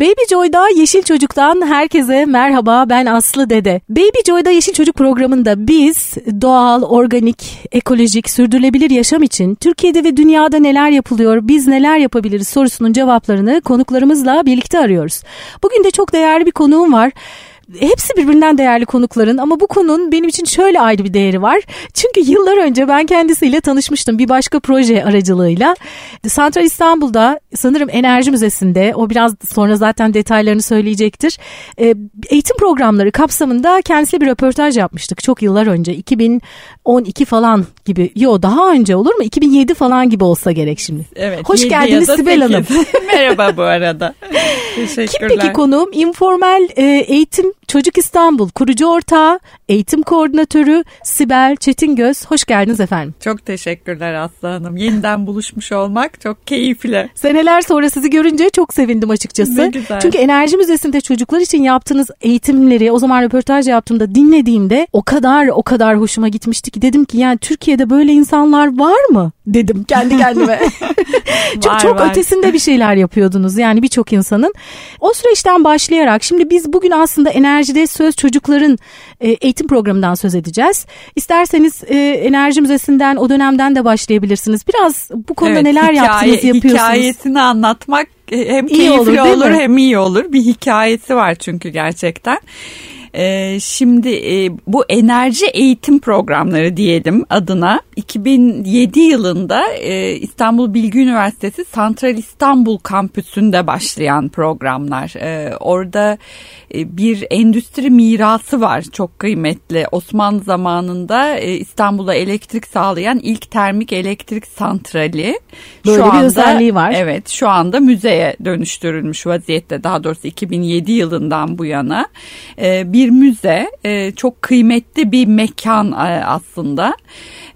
Baby Joy'da Yeşil Çocuk'tan herkese merhaba ben Aslı Dede. Baby Joy'da Yeşil Çocuk programında biz doğal, organik, ekolojik, sürdürülebilir yaşam için Türkiye'de ve dünyada neler yapılıyor, biz neler yapabiliriz sorusunun cevaplarını konuklarımızla birlikte arıyoruz. Bugün de çok değerli bir konuğum var hepsi birbirinden değerli konukların ama bu konunun benim için şöyle ayrı bir değeri var. Çünkü yıllar önce ben kendisiyle tanışmıştım bir başka proje aracılığıyla. Santral İstanbul'da sanırım Enerji Müzesi'nde o biraz sonra zaten detaylarını söyleyecektir. Eğitim programları kapsamında kendisiyle bir röportaj yapmıştık çok yıllar önce. 2012 falan gibi. Yo daha önce olur mu? 2007 falan gibi olsa gerek şimdi. Evet. Hoş geldiniz Sibel Hanım. Merhaba bu arada. Teşekkürler. Kim peki konuğum? Informal e, eğitim Çocuk İstanbul kurucu ortağı, eğitim koordinatörü Sibel Çetingöz. Hoş geldiniz efendim. Çok teşekkürler Aslı Hanım. Yeniden buluşmuş olmak çok keyifli. Seneler sonra sizi görünce çok sevindim açıkçası. Ne güzel. Çünkü Enerji Müzesi'nde çocuklar için yaptığınız eğitimleri o zaman röportaj yaptığımda dinlediğimde o kadar o kadar hoşuma gitmişti ki dedim ki yani Türkiye'de böyle insanlar var mı? Dedim kendi kendime. çok Var, çok var. ötesinde bir şeyler yapıyordunuz yani birçok insanın. O süreçten başlayarak şimdi biz bugün aslında Enerjide Söz Çocukların e, eğitim programından söz edeceğiz. İsterseniz e, Enerji Müzesi'nden o dönemden de başlayabilirsiniz. Biraz bu konuda Evet, neler hikaye- yaptınız yapıyorsunuz. Hikayesini anlatmak e, hem İyi keyifli olur, olur, mi? hem iyi olur. Bir hikayesi var çünkü gerçekten. Ee, şimdi e, bu enerji eğitim programları diyelim adına 2007 yılında e, İstanbul Bilgi Üniversitesi Santral İstanbul kampüsünde başlayan programlar. Ee, orada e, bir endüstri mirası var çok kıymetli. Osmanlı zamanında e, İstanbul'a elektrik sağlayan ilk termik elektrik santrali. Böyle bir özelliği var. Evet şu anda müzeye dönüştürülmüş vaziyette daha doğrusu 2007 yılından bu yana e, bir müze e, çok kıymetli bir mekan e, aslında.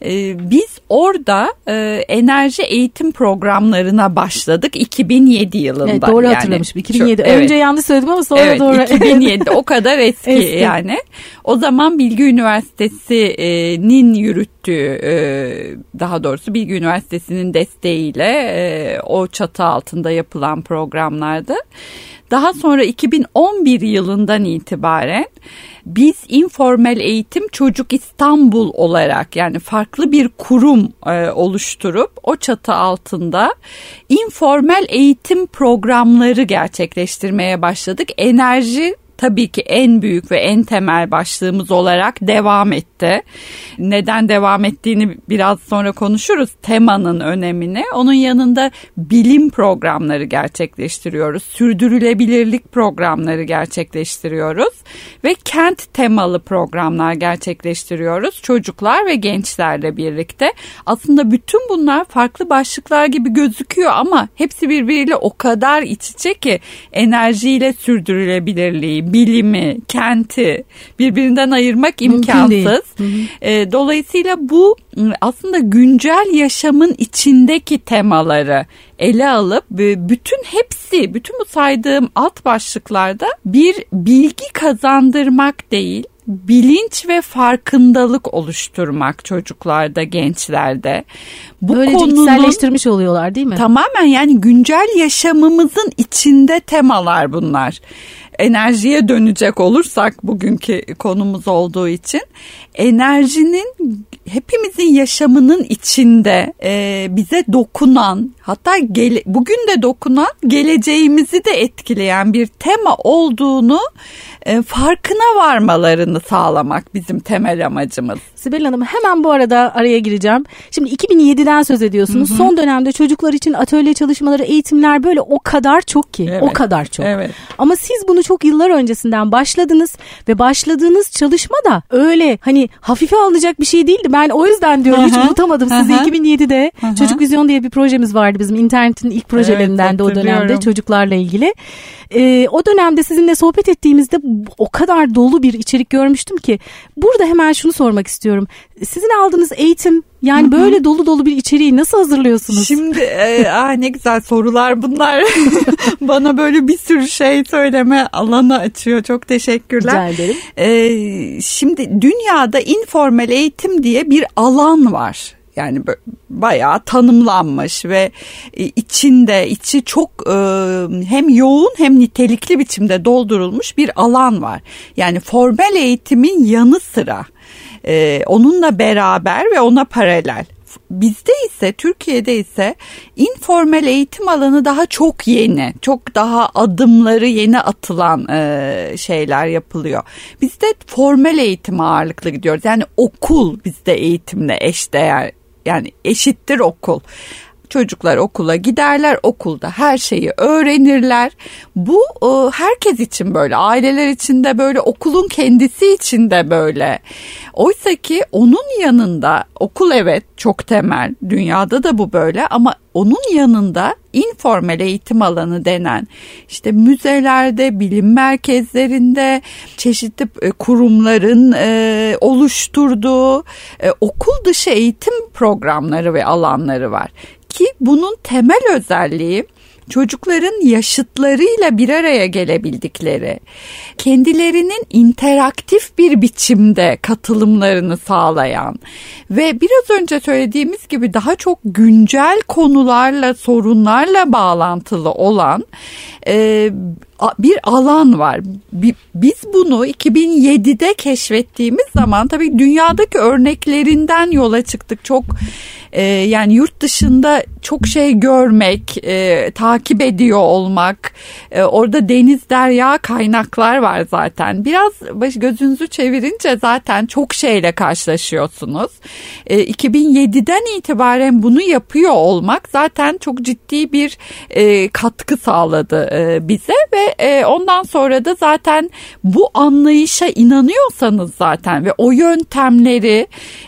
E, biz orada e, enerji eğitim programlarına başladık 2007 yılında. Evet, doğru Yani hatırlamışım. çok- 2007. evet. Önce yanlış söyledim ama sonra Evet doğru. 2007 o kadar eski, Eski. yani. O zaman Bilgi Üniversitesi'nin yürüttüğü e, daha doğrusu Bilgi Üniversitesi'nin desteğiyle e, o çatı altında yapılan programlardı. Daha sonra 2011 yılından itibaren biz informal eğitim çocuk İstanbul olarak yani farklı bir kurum e, oluşturup o çatı altında informal eğitim programları gerçekleştirmeye başladık. Enerji tabii ki en büyük ve en temel başlığımız olarak devam etti. Neden devam ettiğini biraz sonra konuşuruz. Temanın önemini. Onun yanında bilim programları gerçekleştiriyoruz. Sürdürülebilirlik programları gerçekleştiriyoruz ve kent temalı programlar gerçekleştiriyoruz. Çocuklar ve gençlerle birlikte. Aslında bütün bunlar farklı başlıklar gibi gözüküyor ama hepsi birbiriyle o kadar iç içe ki enerjiyle sürdürülebilirliği, bilimi, kenti birbirinden ayırmak Mümkün imkansız. E, dolayısıyla bu m, aslında güncel yaşamın içindeki temaları ele alıp bütün hepsi, bütün bu saydığım alt başlıklarda bir bilgi kazandırmak değil, bilinç ve farkındalık oluşturmak çocuklarda, gençlerde. Bu Böylece konunun içselleştirmiş oluyorlar değil mi? tamamen yani güncel yaşamımızın içinde temalar bunlar. Enerjiye dönecek olursak bugünkü konumuz olduğu için enerjinin hepimizin yaşamının içinde e, bize dokunan hatta gele, bugün de dokunan geleceğimizi de etkileyen bir tema olduğunu e, farkına varmalarını sağlamak bizim temel amacımız. Sibel Hanım hemen bu arada araya gireceğim. Şimdi 2007'den söz ediyorsunuz. Son dönemde çocuklar için atölye çalışmaları, eğitimler böyle o kadar çok ki. Evet. O kadar çok. Evet. Ama siz bunu çok yıllar öncesinden başladınız ve başladığınız çalışma da öyle hani hafife alınacak bir şey değildi. Ben o yüzden diyorum hiç unutamadım sizi Hı hı. 2007'de Hı hı. Çocuk Vizyon diye bir projemiz vardı bizim internetin ilk projelerinden Evet, de o dönemde çocuklarla ilgili. Ee, o dönemde sizinle sohbet ettiğimizde o kadar dolu bir içerik görmüştüm ki burada hemen şunu sormak istiyorum. Sizin aldığınız eğitim yani böyle dolu dolu bir içeriği nasıl hazırlıyorsunuz? Şimdi e, ah ne güzel sorular bunlar. Bana böyle bir sürü şey söyleme alanı açıyor. Çok teşekkürler. Rica ederim. E, şimdi dünyada informal eğitim diye bir alan var. Yani bayağı tanımlanmış ve e, içinde içi çok e, hem yoğun hem nitelikli biçimde doldurulmuş bir alan var. Yani formel eğitimin yanı sıra e, onunla beraber ve ona paralel bizde ise Türkiye'de ise informal eğitim alanı daha çok yeni. Çok daha adımları yeni atılan e, şeyler yapılıyor. Bizde formal eğitim ağırlıklı gidiyoruz. Yani okul bizde eğitimle eşdeğer yani eşittir okul. Çocuklar okula giderler, okulda her şeyi öğrenirler. Bu e, herkes için böyle, aileler için de böyle, okulun kendisi için de böyle. Oysa ki onun yanında okul evet çok temel, dünyada da bu böyle ama onun yanında informal eğitim alanı denen işte müzelerde, bilim merkezlerinde, çeşitli e, kurumların e, oluşturduğu okul dışı eğitim programları ve alanları var ki bunun temel özelliği çocukların yaşıtlarıyla bir araya gelebildikleri, kendilerinin interaktif bir biçimde katılımlarını sağlayan ve biraz önce söylediğimiz gibi daha çok güncel konularla, sorunlarla bağlantılı olan e, bir alan var. Biz bunu 2007'de keşfettiğimiz zaman tabii dünyadaki örneklerinden yola çıktık. Çok e, yani yurt dışında çok şey görmek, e, takip ediyor olmak, e, orada deniz derya kaynaklar var zaten. Biraz baş, gözünüzü çevirince zaten çok şeyle karşılaşıyorsunuz. E, 2007'den itibaren bunu yapıyor olmak zaten çok ciddi bir e, katkı sağladı e, bize ve e, ondan sonra da zaten bu anlayışa inanıyorsanız zaten ve o yöntemleri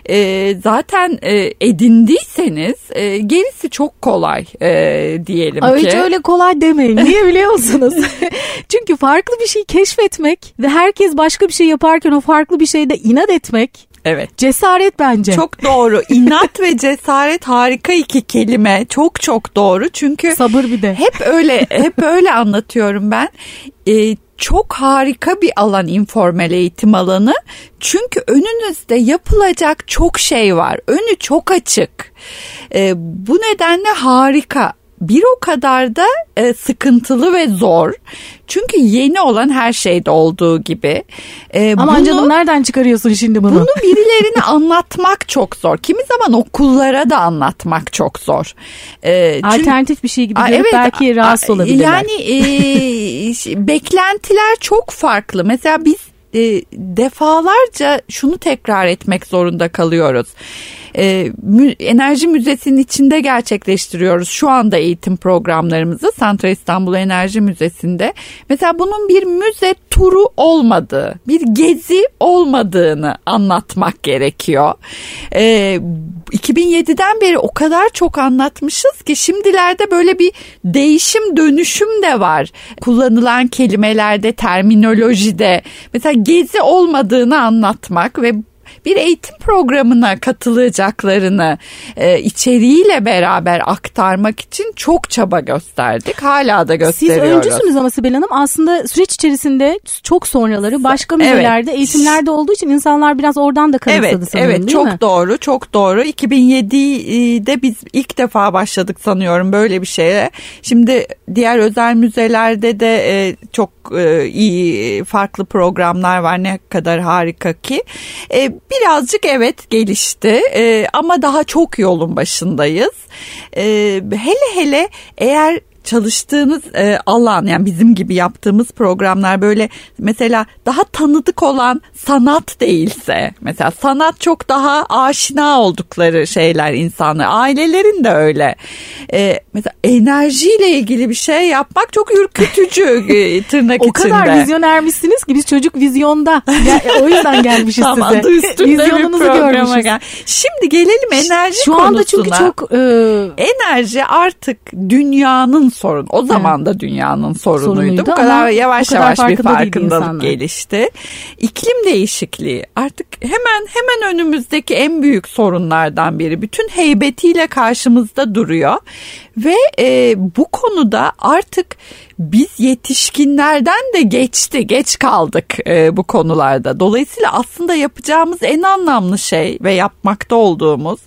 e, zaten e, edindiyseniz e, gerisi çok kolay e, diyelim Ay, ki. Hiç öyle kolay demeyin. Niye biliyor musunuz? Çünkü farklı bir şey keşfetmek ve herkes başka bir şey yaparken o farklı bir şeyde inat etmek Evet. Cesaret bence. Çok doğru. İnat ve cesaret harika iki kelime. Çok çok doğru. Çünkü sabır bir de. Hep öyle hep öyle anlatıyorum ben. Ee, çok harika bir alan informal eğitim alanı. Çünkü önünüzde yapılacak çok şey var. Önü çok açık. Ee, bu nedenle harika bir o kadar da e, sıkıntılı ve zor. Çünkü yeni olan her şeyde olduğu gibi. E, Ama bunu, canım nereden çıkarıyorsun şimdi bunu? Bunu birilerine anlatmak çok zor. Kimi zaman okullara da anlatmak çok zor. E, Alternatif çünkü, bir şey gibi a, evet, belki rahatsız olabilirler. Yani e, beklentiler çok farklı. Mesela biz e, defalarca şunu tekrar etmek zorunda kalıyoruz e, enerji müzesinin içinde gerçekleştiriyoruz şu anda eğitim programlarımızı Santra İstanbul Enerji Müzesi'nde. Mesela bunun bir müze turu olmadığı, bir gezi olmadığını anlatmak gerekiyor. E, 2007'den beri o kadar çok anlatmışız ki şimdilerde böyle bir değişim dönüşüm de var. Kullanılan kelimelerde, terminolojide mesela gezi olmadığını anlatmak ve bir eğitim programına katılacaklarını e, içeriğiyle beraber aktarmak için çok çaba gösterdik. Hala da gösteriyoruz. Siz öncüsünüz ama Sibel Hanım aslında süreç içerisinde çok sonraları başka müzelerde evet. eğitimlerde olduğu için insanlar biraz oradan da kanıksadı evet, sanırım evet, değil çok mi? doğru çok doğru. 2007'de biz ilk defa başladık sanıyorum böyle bir şeye. Şimdi diğer özel müzelerde de e, çok e, iyi farklı programlar var ne kadar harika ki. E, birazcık evet gelişti e, ama daha çok yolun başındayız. E, hele hele eğer çalıştığınız e, alan yani bizim gibi yaptığımız programlar böyle mesela daha tanıdık olan sanat değilse mesela sanat çok daha aşina oldukları şeyler insanlar ailelerin de öyle e, mesela enerjiyle ilgili bir şey yapmak çok ürkütücü e, tırnak o içinde. O kadar vizyonermişsiniz ki biz çocuk vizyonda o yüzden gelmişiz tamam, size. Vizyonunuzu görmüşüz. Gel. Şimdi gelelim enerji Şu konusuna. anda çünkü çok... E... Enerji artık dünyanın sorun. O zaman evet. da dünyanın sorunuydu. sorunuydu Bu kadar yavaş kadar yavaş bir farkındalık gelişti. İklim değişikliği artık hemen hemen önümüzdeki en büyük sorunlardan biri. Bütün heybetiyle karşımızda duruyor Ve e, bu konuda artık biz yetişkinlerden de geçti, geç kaldık e, bu konularda. Dolayısıyla aslında yapacağımız en anlamlı şey ve yapmakta olduğumuz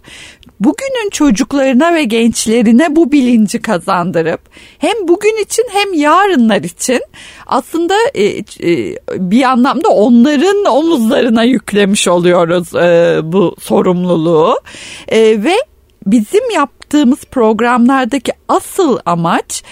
bugünün çocuklarına ve gençlerine bu bilinci kazandırıp hem bugün için hem yarınlar için aslında e, e, bir anlamda onların omuzlarına yüklemiş oluyoruz e, bu sorumluluğu. E, ve bizim yaptığımız programlardaki asıl amaç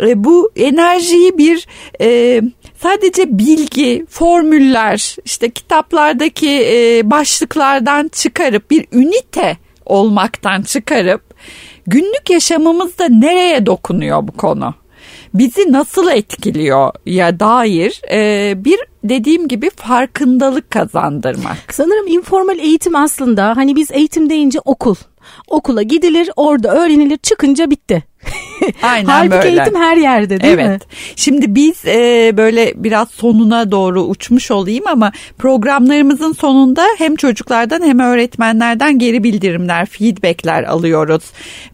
e, bu enerjiyi bir e, sadece bilgi, formüller, işte kitaplardaki e, başlıklardan çıkarıp bir ünite olmaktan çıkarıp günlük yaşamımızda nereye dokunuyor bu konu? Bizi nasıl etkiliyor ya dair e, bir dediğim gibi farkındalık kazandırmak. Sanırım informal eğitim aslında hani biz eğitim deyince okul. Okula gidilir orada öğrenilir çıkınca bitti. Aynen Halbuki böyle. eğitim her yerde değil evet. mi? Şimdi biz e, böyle biraz sonuna doğru uçmuş olayım ama programlarımızın sonunda hem çocuklardan hem öğretmenlerden geri bildirimler, feedbackler alıyoruz.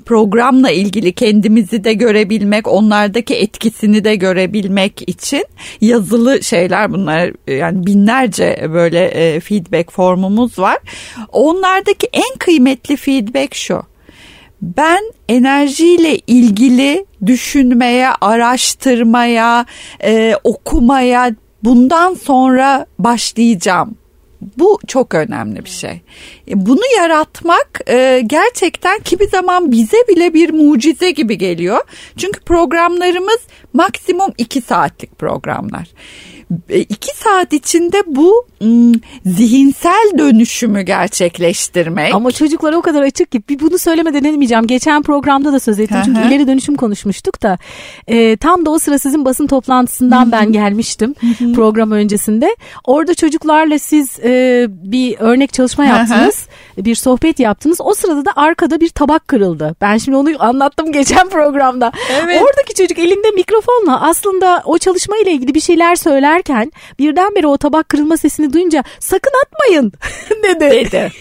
Programla ilgili kendimizi de görebilmek, onlardaki etkisini de görebilmek için yazılı şeyler bunlar yani binlerce böyle e, feedback formumuz var. Onlardaki en kıymetli feedback şu ben enerjiyle ilgili düşünmeye, araştırmaya, e, okumaya bundan sonra başlayacağım. Bu çok önemli bir şey. E, bunu yaratmak e, gerçekten kimi zaman bize bile bir mucize gibi geliyor. Çünkü programlarımız maksimum iki saatlik programlar. E, iki saat içinde bu zihinsel dönüşümü gerçekleştirmek. Ama çocuklar o kadar açık ki bir bunu söylemeden edemeyeceğim. Geçen programda da söz ettim çünkü ileri dönüşüm konuşmuştuk da e, tam da o sıra sizin basın toplantısından ben gelmiştim program öncesinde. Orada çocuklarla siz e, bir örnek çalışma yaptınız, bir sohbet yaptınız. O sırada da arkada bir tabak kırıldı. Ben şimdi onu anlattım geçen programda. Evet. Oradaki çocuk elinde mikrofonla aslında o çalışma ile ilgili bir şeyler söylerken birdenbire o tabak kırılma sesini duyunca sakın atmayın dedi. dedi.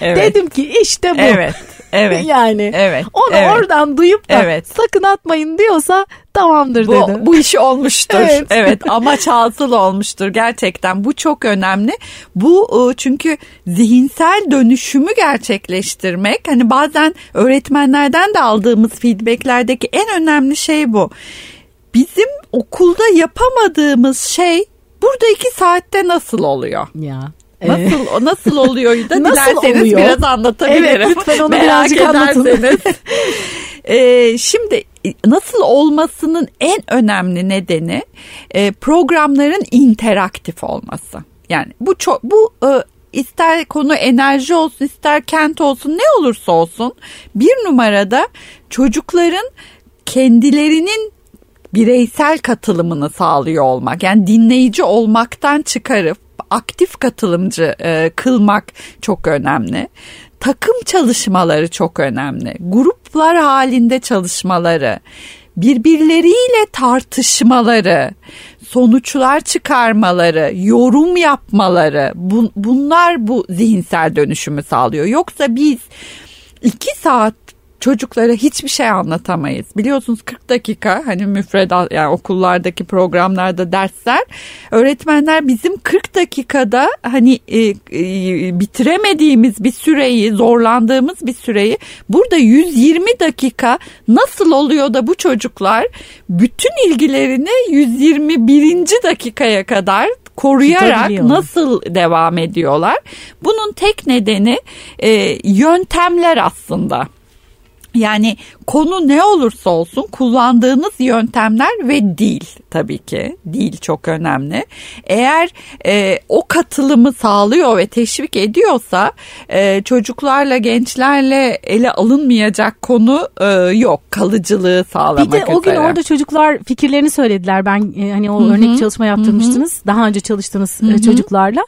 Evet. Dedim ki işte bu. Evet. Evet. yani Evet. onu evet. oradan duyup da Evet. sakın atmayın diyorsa tamamdır bu, dedi. bu iş olmuştur. Evet. Evet. amaç hasıl olmuştur gerçekten. Bu çok önemli. Bu e, çünkü zihinsel dönüşümü gerçekleştirmek hani bazen öğretmenlerden de aldığımız feedbacklerdeki en önemli şey bu. Bizim okulda yapamadığımız şey burada iki saatte nasıl oluyor? Ya. Nasıl o nasıl oluyor da Nasıl dilerseniz oluyor? biraz anlatabilirim. Evet, lütfen onu Merak birazcık anlatın. Ee, şimdi nasıl olmasının en önemli nedeni e, programların interaktif olması. Yani bu çok bu e, ister konu enerji olsun ister kent olsun ne olursa olsun bir numarada çocukların kendilerinin bireysel katılımını sağlıyor olmak. Yani dinleyici olmaktan çıkarıp aktif katılımcı e, kılmak çok önemli. Takım çalışmaları çok önemli. Gruplar halinde çalışmaları, birbirleriyle tartışmaları, sonuçlar çıkarmaları, yorum yapmaları bu, bunlar bu zihinsel dönüşümü sağlıyor. Yoksa biz iki saat çocuklara hiçbir şey anlatamayız. Biliyorsunuz 40 dakika hani müfredat yani okullardaki programlarda dersler öğretmenler bizim 40 dakikada hani e, e, bitiremediğimiz bir süreyi zorlandığımız bir süreyi burada 120 dakika nasıl oluyor da bu çocuklar bütün ilgilerini 121. dakikaya kadar koruyarak nasıl devam ediyorlar? Bunun tek nedeni e, yöntemler aslında. Yani konu ne olursa olsun kullandığınız yöntemler ve dil tabii ki dil çok önemli. Eğer e, o katılımı sağlıyor ve teşvik ediyorsa e, çocuklarla gençlerle ele alınmayacak konu e, yok kalıcılığı sağlamak Bir de o gün üzere. orada çocuklar fikirlerini söylediler. Ben e, hani o örnek çalışma yaptırmıştınız. Daha önce çalıştığınız e, çocuklarla.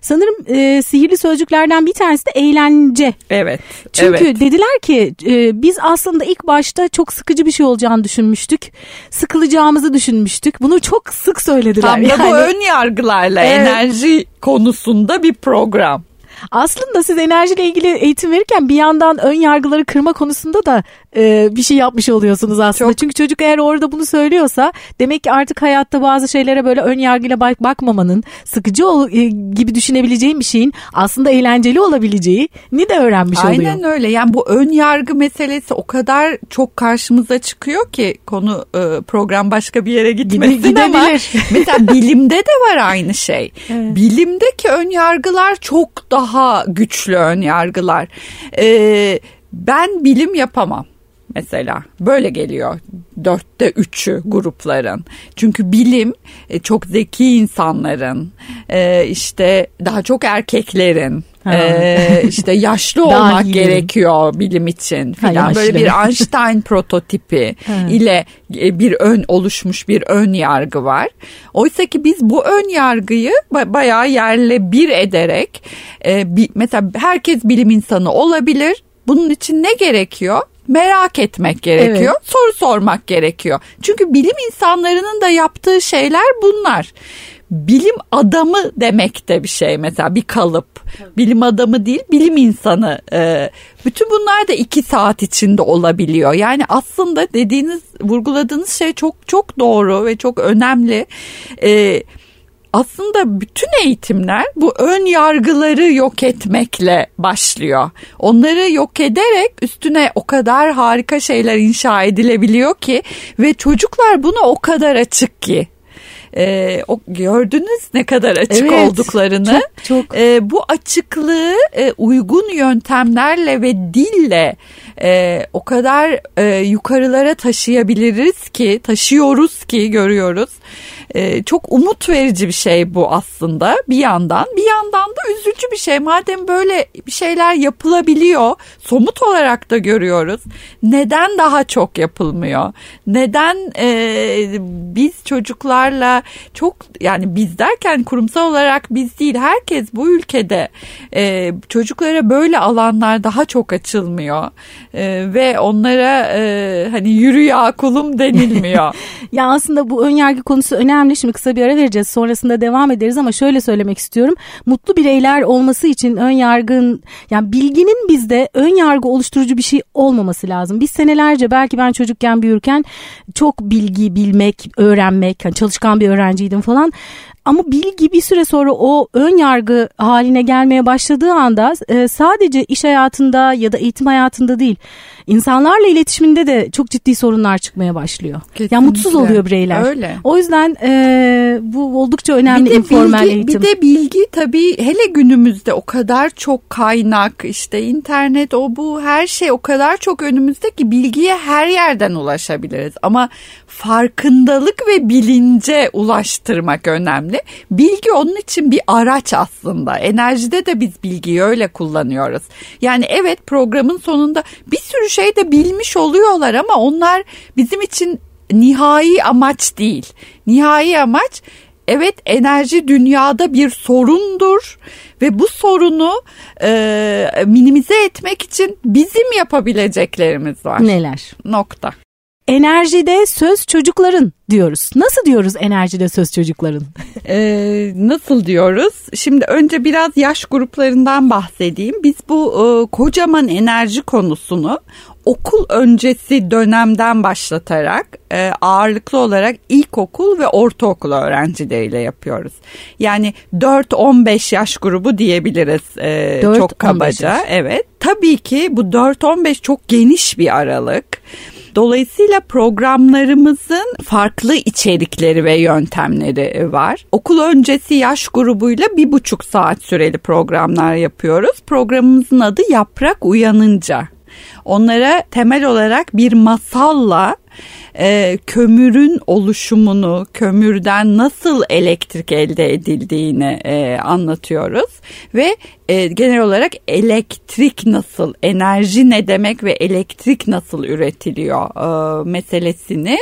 Sanırım e, sihirli sözcüklerden bir tanesi de eğlence. Evet. Çünkü evet. dediler ki e, biz aslında ilk başta çok sıkıcı bir şey olacağını düşünmüştük. Sıkılacağımızı düşünmüştük. Bunu çok sık söylediler. Tam da bu Yani. ön yargılarla Evet. enerji konusunda bir program. Aslında siz enerjiyle ilgili eğitim verirken bir yandan ön yargıları kırma konusunda da e, bir şey yapmış oluyorsunuz aslında. Çok. Çünkü çocuk eğer orada bunu söylüyorsa demek ki artık hayatta bazı şeylere böyle ön yargıyla bak bakmamanın sıkıcı ol, e, gibi düşünebileceğin bir şeyin aslında eğlenceli olabileceğini de öğrenmiş Aynen oluyor. Aynen öyle. Yani bu ön yargı meselesi o kadar çok karşımıza çıkıyor ki konu e, program başka bir yere gitmesin Gide, ama mesela bilimde de var aynı şey. Evet. Bilimdeki ön yargılar çok daha güçlü ön yargılar. Ee, ben bilim yapamam mesela. Böyle geliyor dörtte üçü grupların. Çünkü bilim e, çok zeki insanların e, işte daha çok erkeklerin ee, işte yaşlı olmak gerekiyor bilim için filan. böyle bir Einstein prototipi ile e, bir ön oluşmuş bir ön yargı var. Oysa ki biz bu ön yargıyı bayağı yerle bir ederek e, bir, mesela herkes bilim insanı olabilir. Bunun için ne gerekiyor? Merak etmek gerekiyor. Evet. Soru sormak gerekiyor. Çünkü bilim insanlarının da yaptığı şeyler bunlar. Bilim adamı demek de bir şey mesela bir kalıp. Bilim adamı değil bilim insanı. Ee, bütün bunlar da iki saat içinde olabiliyor. Yani aslında dediğiniz vurguladığınız şey çok çok doğru ve çok önemli. Ee, aslında bütün eğitimler bu ön yargıları yok etmekle başlıyor. Onları yok ederek üstüne o kadar harika şeyler inşa edilebiliyor ki ve çocuklar buna o kadar açık ki e, o gördünüz ne kadar açık evet, olduklarını. Çok, çok. E, bu açıklığı e, uygun yöntemlerle ve dille e, o kadar e, yukarılara taşıyabiliriz ki, taşıyoruz ki görüyoruz. E, çok umut verici bir şey bu aslında bir yandan. Bir yandan da üzücü bir şey. Madem böyle bir şeyler yapılabiliyor, somut olarak da görüyoruz. Neden daha çok yapılmıyor? Neden e, biz çocuklarla çok yani biz derken kurumsal olarak biz değil herkes bu ülkede e, çocuklara böyle alanlar daha çok açılmıyor e, ve onlara e, hani yürü ya kulum denilmiyor. Ya aslında bu önyargı konusu önemli. Şimdi kısa bir ara vereceğiz. Sonrasında devam ederiz ama şöyle söylemek istiyorum. Mutlu bireyler olması için ön yargın yani bilginin bizde ön yargı oluşturucu bir şey olmaması lazım. Biz senelerce belki ben çocukken büyürken çok bilgi bilmek, öğrenmek, yani çalışkan bir öğrenciydim falan. Ama bilgi bir süre sonra o ön yargı haline gelmeye başladığı anda e, sadece iş hayatında ya da eğitim hayatında değil insanlarla iletişiminde de çok ciddi sorunlar çıkmaya başlıyor. Kesinlikle. Yani mutsuz oluyor bireyler. Öyle. O yüzden e, bu oldukça önemli bir informal bilgi, eğitim. Bir de bilgi tabii hele günümüzde o kadar çok kaynak işte internet o bu her şey o kadar çok önümüzde ki bilgiye her yerden ulaşabiliriz. Ama farkındalık ve bilince ulaştırmak önemli. Bilgi onun için bir araç aslında. Enerjide de biz bilgiyi öyle kullanıyoruz. Yani evet programın sonunda bir sürü şey de bilmiş oluyorlar ama onlar bizim için nihai amaç değil. Nihai amaç evet enerji dünyada bir sorundur ve bu sorunu e, minimize etmek için bizim yapabileceklerimiz var. Neler? Nokta. Enerjide söz çocukların diyoruz. Nasıl diyoruz enerjide söz çocukların? ee, nasıl diyoruz? Şimdi önce biraz yaş gruplarından bahsedeyim. Biz bu e, kocaman enerji konusunu okul öncesi dönemden başlatarak e, ağırlıklı olarak ilkokul ve ortaokul öğrencileriyle yapıyoruz. Yani 4-15 yaş grubu diyebiliriz e, çok kabaca. Evet. Tabii ki bu 4-15 çok geniş bir aralık. Dolayısıyla programlarımızın farklı içerikleri ve yöntemleri var. Okul öncesi yaş grubuyla bir buçuk saat süreli programlar yapıyoruz. Programımızın adı Yaprak Uyanınca. Onlara temel olarak bir masalla e, kömürün oluşumunu, kömürden nasıl elektrik elde edildiğini e, anlatıyoruz ve e, genel olarak elektrik nasıl, enerji ne demek ve elektrik nasıl üretiliyor e, meselesini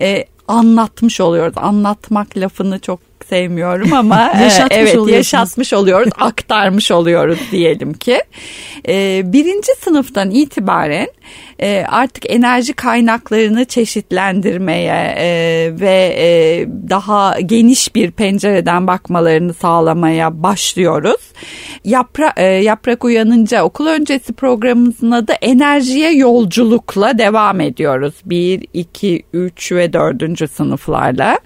e, anlatmış oluyoruz. Anlatmak lafını çok sevmiyorum ama e, evet yaşatmış oluyoruz, aktarmış oluyoruz diyelim ki. E, birinci sınıftan itibaren e, artık enerji kaynaklarını çeşitlendirmeye e, ve e, daha geniş bir pencereden bakmalarını sağlamaya başlıyoruz. Yapra, e, yaprak uyanınca okul öncesi programımızın adı enerjiye yolculukla devam ediyoruz. 1, 2, 3 ve 4. sınıflarla.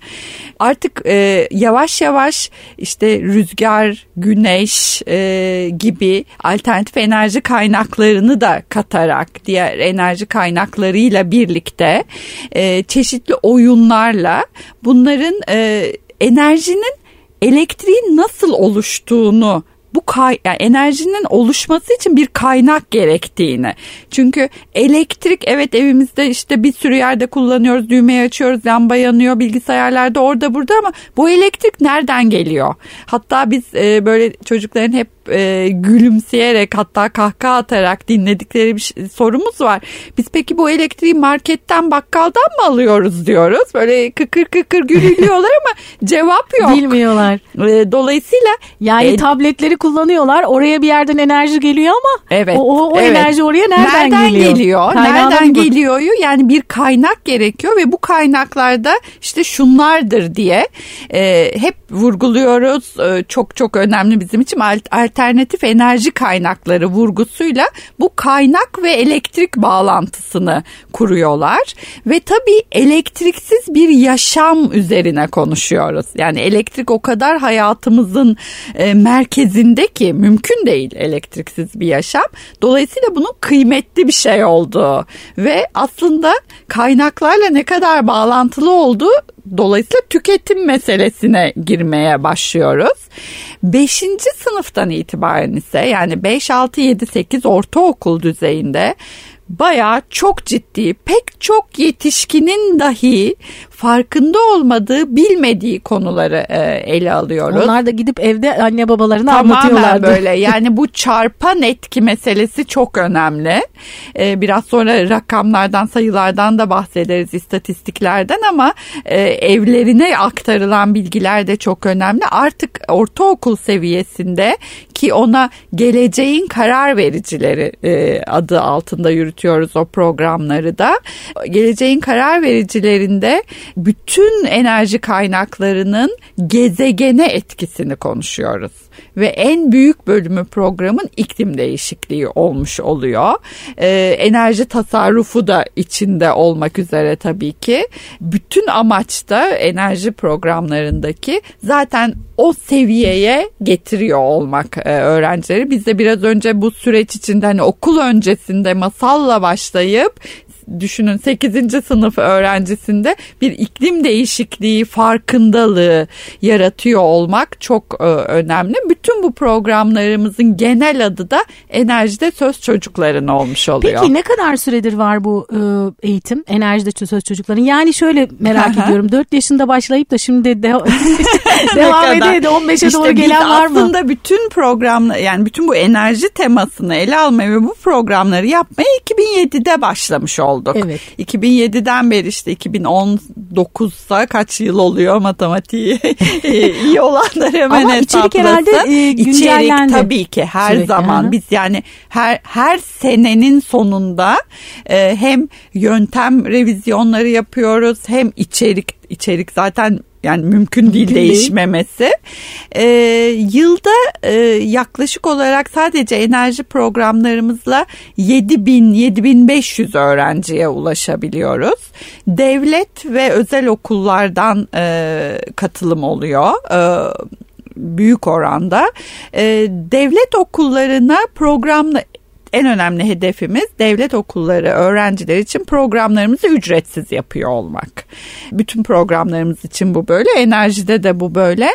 Artık e, yavaş yavaş işte rüzgar, güneş e, gibi alternatif enerji kaynaklarını da katarak diğer enerji kaynaklarıyla birlikte e, çeşitli oyunlarla bunların e, enerjinin elektriğin nasıl oluştuğunu bu kay yani enerjinin oluşması için bir kaynak gerektiğini. Çünkü elektrik evet evimizde işte bir sürü yerde kullanıyoruz. Düğmeyi açıyoruz, lamba yanıyor, bilgisayarlarda orada burada ama bu elektrik nereden geliyor? Hatta biz e, böyle çocukların hep e, gülümseyerek hatta kahkaha atarak dinledikleri bir şey, sorumuz var. Biz peki bu elektriği marketten bakkaldan mı alıyoruz diyoruz. Böyle kıkır kıkır gülüyorlar ama cevap yok. Bilmiyorlar. E, dolayısıyla yani e, tabletleri kullanıyorlar. Oraya bir yerden enerji geliyor ama evet, o, o, o evet. enerji oraya nereden, nereden geliyor? geliyor? nereden geliyor? Yani bir kaynak gerekiyor ve bu kaynaklarda işte şunlardır diye e, hep vurguluyoruz. E, çok çok önemli bizim için alternatif enerji kaynakları vurgusuyla bu kaynak ve elektrik bağlantısını kuruyorlar ve tabii elektriksiz bir yaşam üzerine konuşuyoruz. Yani elektrik o kadar hayatımızın e, merkezinde ki mümkün değil elektriksiz bir yaşam. Dolayısıyla bunun kıymetli bir şey olduğu ve aslında kaynaklarla ne kadar bağlantılı olduğu dolayısıyla tüketim meselesine girmeye başlıyoruz. Beşinci sınıftan itibaren ise yani 5, 6, 7, 8 ortaokul düzeyinde bayağı çok ciddi pek çok yetişkinin dahi farkında olmadığı bilmediği konuları e, ele alıyoruz. Onlar da gidip evde anne babalarına Tamamen anlatıyorlardı. böyle yani bu çarpan etki meselesi çok önemli. E, biraz sonra rakamlardan sayılardan da bahsederiz istatistiklerden ama e, evlerine aktarılan bilgiler de çok önemli. Artık ortaokul seviyesinde ki ona geleceğin karar vericileri e, adı altında yürütüyoruz o programları da. Geleceğin karar vericilerinde bütün enerji kaynaklarının gezegene etkisini konuşuyoruz ve en büyük bölümü programın iklim değişikliği olmuş oluyor. Ee, enerji tasarrufu da içinde olmak üzere tabii ki. Bütün amaç da enerji programlarındaki zaten o seviyeye getiriyor olmak e, öğrencileri. Biz de biraz önce bu süreç içinde hani okul öncesinde masalla başlayıp düşünün 8. sınıf öğrencisinde bir iklim değişikliği farkındalığı yaratıyor olmak çok e, önemli. Bütün bu programlarımızın genel adı da enerjide söz çocukların olmuş oluyor. Peki ne kadar süredir var bu e, eğitim enerjide söz çocukların? Yani şöyle merak ediyorum 4 yaşında başlayıp da şimdi de devam ediyor de 15'e işte doğru gelen var mı? Aslında bütün programlar yani bütün bu enerji temasını ele almayı ve bu programları yapmaya 2007'de başlamış olduk olduk. Evet. 2007'den beri işte 2019'sa kaç yıl oluyor matematiği iyi olanlar hemen Ama içerik herhalde e, İçerik tabii ki her Sürekli, zaman hı. biz yani her her senenin sonunda e, hem yöntem revizyonları yapıyoruz hem içerik içerik zaten yani mümkün değil mümkün değişmemesi. Değil. Ee, yılda e, yaklaşık olarak sadece enerji programlarımızla 7000 7500 öğrenciye ulaşabiliyoruz. Devlet ve özel okullardan e, katılım oluyor. E, büyük oranda. E, devlet okullarına programla en önemli hedefimiz devlet okulları öğrenciler için programlarımızı ücretsiz yapıyor olmak. Bütün programlarımız için bu böyle, enerjide de bu böyle.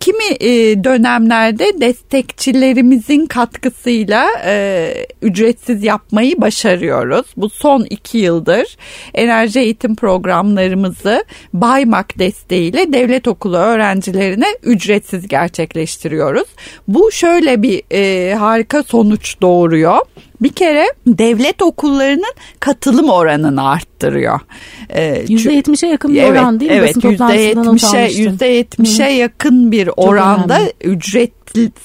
Kimi e, dönemlerde destekçilerimizin katkısıyla e, ücretsiz yapmayı başarıyoruz. Bu son iki yıldır enerji eğitim programlarımızı Baymak desteğiyle devlet okulu öğrencilerine ücretsiz gerçekleştiriyoruz. Bu şöyle bir e, harika sonuç doğuruyor bir kere devlet okullarının katılım oranını arttırıyor. Ee, %70'e yakın bir evet, oran değil mi? Evet, %70'e %70'e yakın bir oranda ücret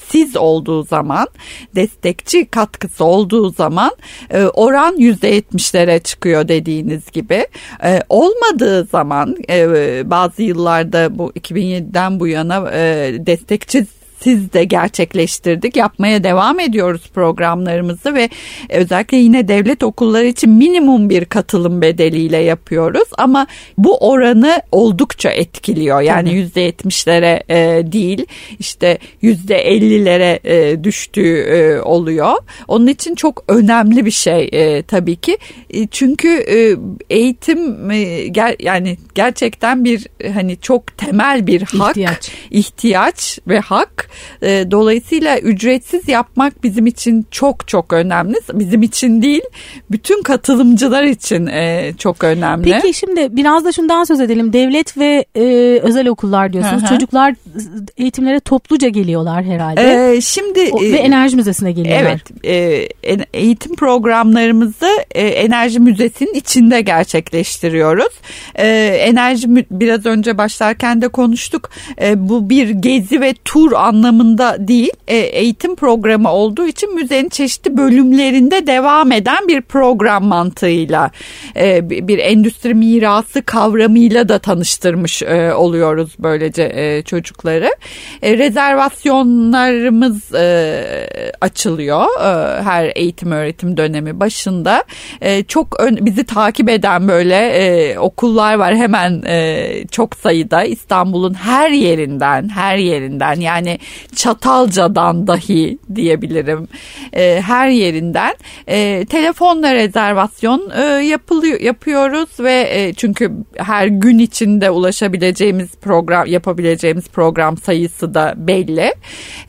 siz olduğu zaman destekçi katkısı olduğu zaman e, oran yüzde yetmişlere çıkıyor dediğiniz gibi e, olmadığı zaman e, bazı yıllarda bu 2007'den bu yana e, destekçi siz de gerçekleştirdik. Yapmaya devam ediyoruz programlarımızı ve özellikle yine devlet okulları için minimum bir katılım bedeliyle yapıyoruz. Ama bu oranı oldukça etkiliyor. Yani yüzde yetmişlere e, değil işte yüzde ellilere e, düştüğü e, oluyor. Onun için çok önemli bir şey tabii ki. Çünkü eğitim yani gerçekten bir hani çok temel bir hak, ihtiyaç, ihtiyaç ve hak e, dolayısıyla ücretsiz yapmak bizim için çok çok önemli. Bizim için değil, bütün katılımcılar için e, çok önemli. Peki şimdi biraz da şundan söz edelim. Devlet ve e, özel okullar diyorsunuz. Hı hı. Çocuklar eğitimlere topluca geliyorlar herhalde. Ee, şimdi o, ve enerji müzesine geliyorlar. Evet. E, eğitim programlarımızı e, enerji müzesinin içinde gerçekleştiriyoruz. E, enerji biraz önce başlarken de konuştuk. E, bu bir gezi ve tur anlamında değil e, eğitim programı olduğu için müzenin çeşitli bölümlerinde devam eden bir program mantığıyla e, bir endüstri mirası kavramıyla da tanıştırmış e, oluyoruz böylece çocukları. Rezervasyonlarımız açılıyor her eğitim öğretim dönemi başında. Çok bizi takip eden böyle okullar var hemen çok sayıda İstanbul'un her yerinden her yerinden yani Çatalca'dan dahi diyebilirim e, her yerinden e, telefonla rezervasyon e, yapılıyor yapıyoruz ve e, çünkü her gün içinde ulaşabileceğimiz program yapabileceğimiz program sayısı da belli.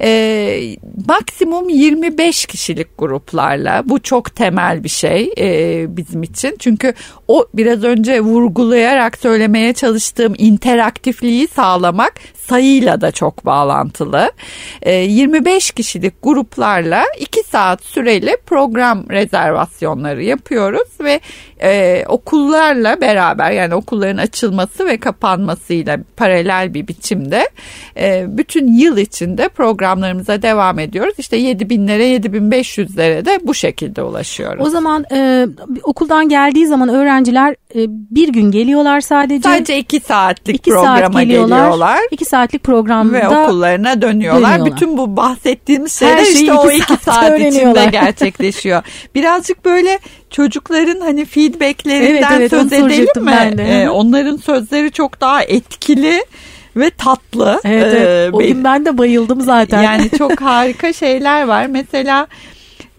E, maksimum 25 kişilik gruplarla bu çok temel bir şey e, bizim için çünkü o biraz önce vurgulayarak söylemeye çalıştığım interaktifliği sağlamak sayıyla da çok bağlantılı. 25 ee, kişilik gruplarla 2 saat süreli program rezervasyonları yapıyoruz ve e, okullarla beraber yani okulların açılması ve kapanmasıyla paralel bir biçimde e, bütün yıl içinde programlarımıza devam ediyoruz. İşte 7000'lere 7500'lere de bu şekilde ulaşıyoruz. O zaman e, okuldan geldiği zaman öğrenciler bir gün geliyorlar sadece. Sadece 2 saatlik iki programa saat geliyorlar. geliyorlar. 2 saatlik programda ve okullarına dönüyorlar. dönüyorlar. Bütün bu bahsettiğimiz şeyler Her işte o 2 saat, saat içinde gerçekleşiyor. Birazcık böyle çocukların hani feedbacklerinden evet, evet, söz edelim mi? Ben de. Ee, onların sözleri çok daha etkili ve tatlı. Evet, evet. o gün ben de bayıldım zaten. Yani çok harika şeyler var. Mesela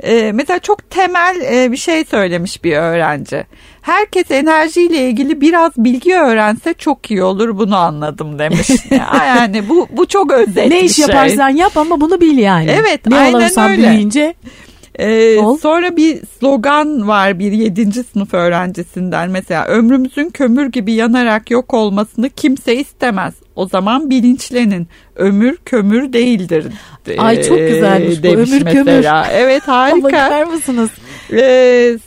e, mesela çok temel e, bir şey söylemiş bir öğrenci. Herkes enerjiyle ilgili biraz bilgi öğrense çok iyi olur bunu anladım demiş. yani bu bu çok özet Ne iş şey. yaparsan yap ama bunu bil yani. Evet ne aynen öyle. büyüyünce ee, sonra bir slogan var bir yedinci sınıf öğrencisinden mesela ömrümüzün kömür gibi yanarak yok olmasını kimse istemez. O zaman bilinçlenin ömür kömür değildir. Ay çok güzelmiş bu ömür mesela. kömür. Evet harika. Bakar mısınız? Ee,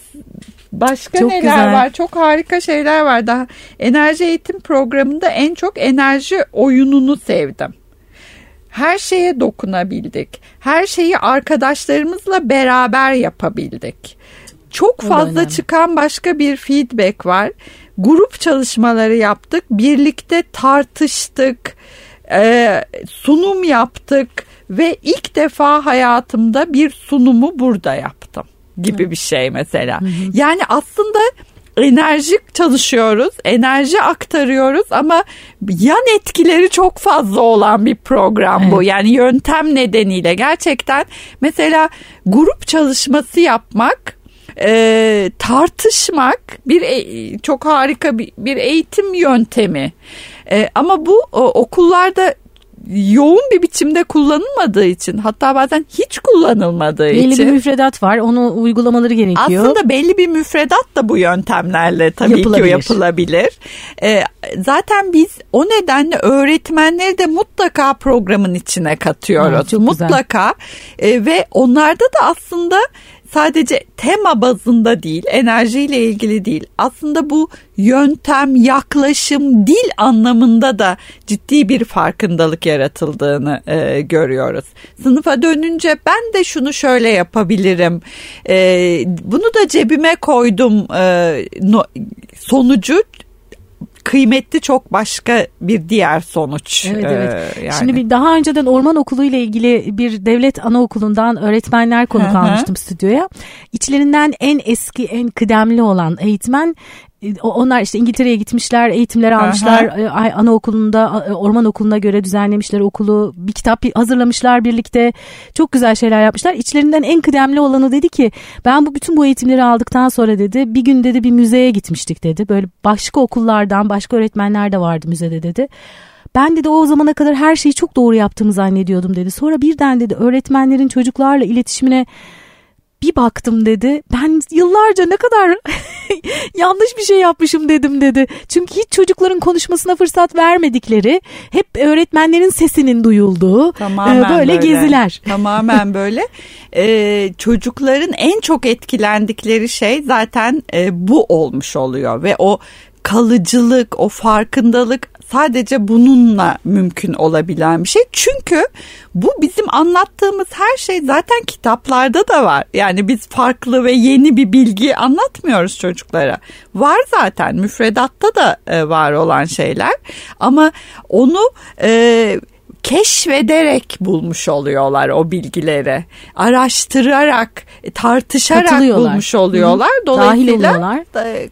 Başka çok neler güzel. var? Çok harika şeyler var. Daha enerji eğitim programında en çok enerji oyununu sevdim her şeye dokunabildik. Her şeyi arkadaşlarımızla beraber yapabildik. Çok fazla çıkan başka bir feedback var. Grup çalışmaları yaptık, birlikte tartıştık, e, sunum yaptık ve ilk defa hayatımda bir sunumu burada yaptım gibi bir şey mesela. Yani aslında enerjik çalışıyoruz, enerji aktarıyoruz ama yan etkileri çok fazla olan bir program evet. bu. Yani yöntem nedeniyle gerçekten mesela grup çalışması yapmak e, tartışmak bir e, çok harika bir, bir eğitim yöntemi. E, ama bu o, okullarda yoğun bir biçimde kullanılmadığı için hatta bazen hiç kullanılmadığı belli için. Belli bir müfredat var onu uygulamaları gerekiyor. Aslında belli bir müfredat da bu yöntemlerle tabii yapılabilir. ki yapılabilir. Ee, zaten biz o nedenle öğretmenleri de mutlaka programın içine katıyoruz. Ha, mutlaka ee, ve onlarda da aslında sadece tema bazında değil, enerjiyle ilgili değil. Aslında bu yöntem, yaklaşım, dil anlamında da ciddi bir farkındalık yaratıldığını e, görüyoruz. Sınıfa dönünce ben de şunu şöyle yapabilirim. E, bunu da cebime koydum e, no, sonucu kıymetli çok başka bir diğer sonuç. Evet evet. Ee, yani. Şimdi bir daha önceden orman okulu ile ilgili bir devlet anaokulundan öğretmenler konuk almıştım stüdyoya. İçlerinden en eski en kıdemli olan eğitmen onlar işte İngiltere'ye gitmişler, eğitimler almışlar. Aha. E, anaokulunda, e, orman okuluna göre düzenlemişler okulu. Bir kitap hazırlamışlar birlikte. Çok güzel şeyler yapmışlar. İçlerinden en kıdemli olanı dedi ki ben bu bütün bu eğitimleri aldıktan sonra dedi bir gün dedi bir müzeye gitmiştik dedi. Böyle başka okullardan başka öğretmenler de vardı müzede dedi. Ben dedi o zamana kadar her şeyi çok doğru yaptığımı zannediyordum dedi. Sonra birden dedi öğretmenlerin çocuklarla iletişimine bir baktım dedi. Ben yıllarca ne kadar yanlış bir şey yapmışım dedim dedi. Çünkü hiç çocukların konuşmasına fırsat vermedikleri, hep öğretmenlerin sesinin duyulduğu e, Tamamen böyle, böyle geziler. Tamamen böyle. Ee, çocukların en çok etkilendikleri şey zaten e, bu olmuş oluyor ve o kalıcılık, o farkındalık sadece bununla mümkün olabilen bir şey. Çünkü bu bizim anlattığımız her şey zaten kitaplarda da var. Yani biz farklı ve yeni bir bilgi anlatmıyoruz çocuklara. Var zaten müfredatta da e, var olan şeyler ama onu e, keşfederek bulmuş oluyorlar o bilgileri. Araştırarak, tartışarak bulmuş oluyorlar. Dolayısıyla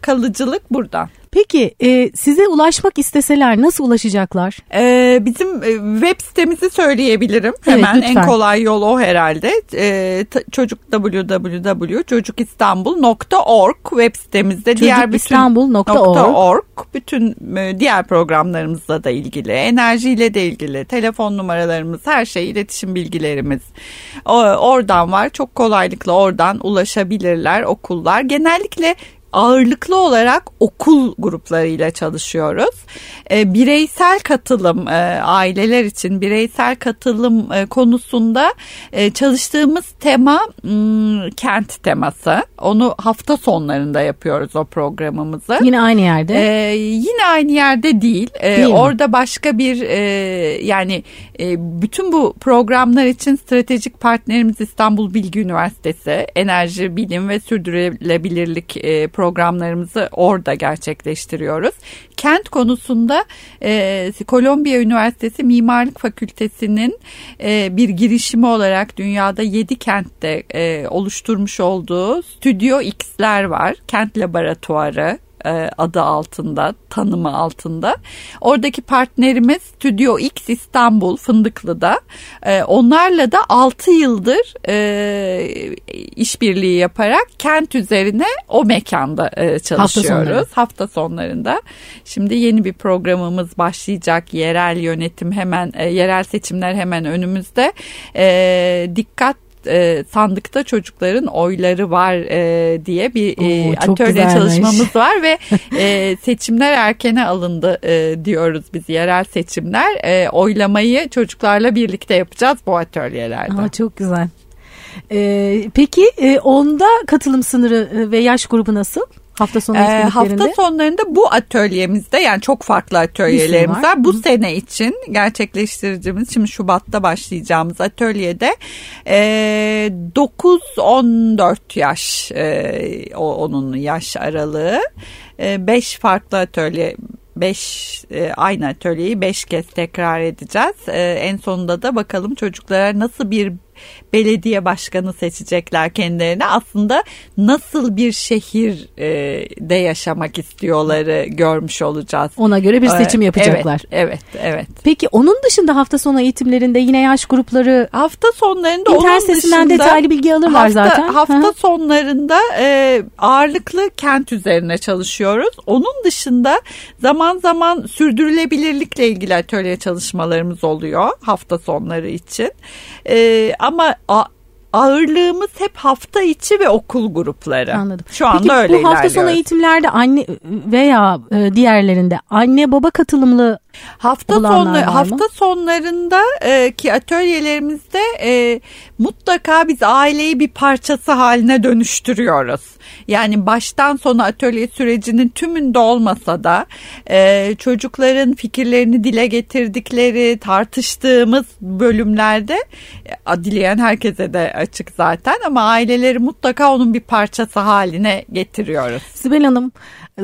kalıcılık buradan. Peki e, size ulaşmak isteseler nasıl ulaşacaklar? Ee, bizim e, web sitemizi söyleyebilirim. Hemen evet, en kolay yol o herhalde. Ee, çocuk www.çocukistanbul.org web sitemizde diğer bütün bütün e, diğer programlarımızla da ilgili, enerjiyle de ilgili, telefon numaralarımız, her şey, iletişim bilgilerimiz oradan var. Çok kolaylıkla oradan ulaşabilirler okullar. Genellikle ağırlıklı olarak okul gruplarıyla çalışıyoruz. E, bireysel katılım e, aileler için bireysel katılım e, konusunda çalıştığımız tema m, kent teması. Onu hafta sonlarında yapıyoruz o programımızı. Yine aynı yerde. E, yine aynı yerde değil. E, değil orada mi? başka bir e, yani e, bütün bu programlar için stratejik partnerimiz İstanbul Bilgi Üniversitesi Enerji Bilim ve Sürdürülebilirlik e, programlarımızı orada gerçekleştiriyoruz. Kent konusunda e, Kolombiya Üniversitesi Mimarlık Fakültesi'nin e, bir girişimi olarak dünyada 7 kentte e, oluşturmuş olduğu Stüdyo X'ler var. Kent laboratuvarı e, adı altında, tanımı altında. Oradaki partnerimiz Studio X İstanbul Fındıklı'da. E, onlarla da 6 yıldır e, işbirliği yaparak kent üzerine o mekanda çalışıyoruz. Hafta, Hafta sonlarında. Şimdi yeni bir programımız başlayacak. Yerel yönetim hemen, yerel seçimler hemen önümüzde. Dikkat e, sandıkta çocukların oyları var e, diye bir e, Oo, atölye güzelmiş. çalışmamız var ve e, seçimler erkene alındı e, diyoruz biz yerel seçimler. E, oylamayı çocuklarla birlikte yapacağız bu atölyelerde. Aa, çok güzel. Ee, peki e, onda katılım sınırı e, ve yaş grubu nasıl? Hafta sonu ee, Hafta sonlarında bu atölyemizde yani çok farklı atölyelerimiz var. var. Bu Hı. sene için gerçekleştireceğimiz şimdi Şubat'ta başlayacağımız atölyede e, 9-14 yaş e, onun yaş aralığı. 5 e, farklı atölye 5 e, aynı atölyeyi 5 kez tekrar edeceğiz. E, en sonunda da bakalım çocuklara nasıl bir belediye başkanı seçecekler kendilerine. Aslında nasıl bir şehirde yaşamak istiyorları görmüş olacağız. Ona göre bir seçim yapacaklar. Evet, evet, evet. Peki onun dışında hafta sonu eğitimlerinde yine yaş grupları hafta sonlarında internet sitesinden detaylı bilgi alırlar hafta, zaten. Hafta Hı. sonlarında e, ağırlıklı kent üzerine çalışıyoruz. Onun dışında zaman zaman sürdürülebilirlikle ilgili atölye çalışmalarımız oluyor hafta sonları için. E, ama a, ağırlığımız hep hafta içi ve okul grupları. Anladım. Şu anda Peki, öyle bu hafta sonu eğitimlerde anne veya e, diğerlerinde anne baba katılımlı Hafta sonları hafta sonlarında e, ki atölyelerimizde e, mutlaka biz aileyi bir parçası haline dönüştürüyoruz. Yani baştan sona atölye sürecinin tümünde olmasa da e, çocukların fikirlerini dile getirdikleri tartıştığımız bölümlerde e, dileyen herkese de açık zaten ama aileleri mutlaka onun bir parçası haline getiriyoruz. Sibel Hanım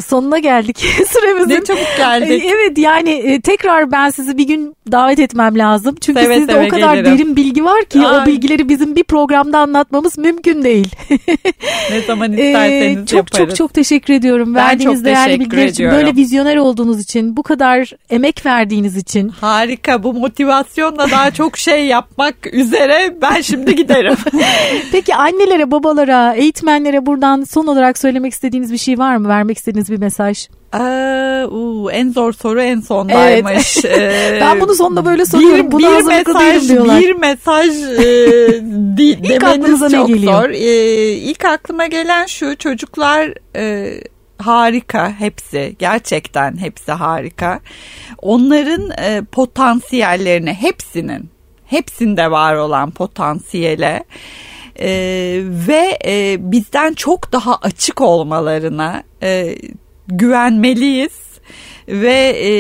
sonuna geldik süremizin. Ne çabuk geldik. Evet yani e, tekrar ben sizi bir gün davet etmem lazım. Çünkü seve sizde seve o kadar gelirim. derin bilgi var ki Ay. o bilgileri bizim bir programda anlatmamız mümkün değil. ne zaman isterseniz ee, çok, yaparız. Çok çok teşekkür ediyorum. Ben Verdiğiniz çok değerli bilgiler için, böyle vizyoner olduğunuz için, bu kadar emek verdiğiniz için. Harika bu motivasyonla daha çok şey yapmak üzere ben şimdi giderim. Peki annelere, babalara, eğitmenlere buradan son olarak söylemek istediğiniz bir şey var mı? Vermek istediğiniz bir mesaj? Ee, uu, en zor soru en sondaymış. Evet. Ee, ben bunu sonunda böyle soruyorum. Bir, Buna bir mesaj, diyorlar. Bir mesaj e, de, demeniz çok ne geliyor? zor. Ee, ilk aklıma gelen şu çocuklar e, harika hepsi gerçekten hepsi harika. Onların e, potansiyellerini hepsinin hepsinde var olan potansiyele e, ve e, bizden çok daha açık olmalarına e, güvenmeliyiz ve e,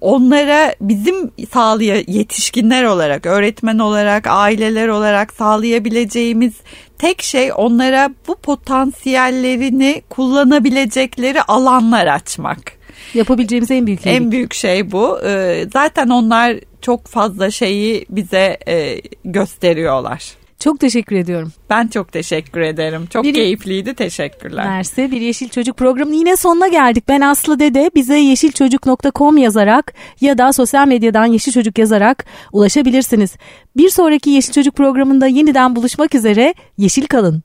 onlara bizim sağlaya yetişkinler olarak, öğretmen olarak, aileler olarak sağlayabileceğimiz tek şey onlara bu potansiyellerini kullanabilecekleri alanlar açmak. Yapabileceğimiz en büyük şey. En büyük şey bu. E, zaten onlar çok fazla şeyi bize e, gösteriyorlar. Çok teşekkür ediyorum. Ben çok teşekkür ederim. Çok bir, keyifliydi. Teşekkürler. Mersi. Bir Yeşil Çocuk programının yine sonuna geldik. Ben Aslı Dede. Bize yeşilçocuk.com yazarak ya da sosyal medyadan Yeşil Çocuk yazarak ulaşabilirsiniz. Bir sonraki Yeşil Çocuk programında yeniden buluşmak üzere. Yeşil kalın.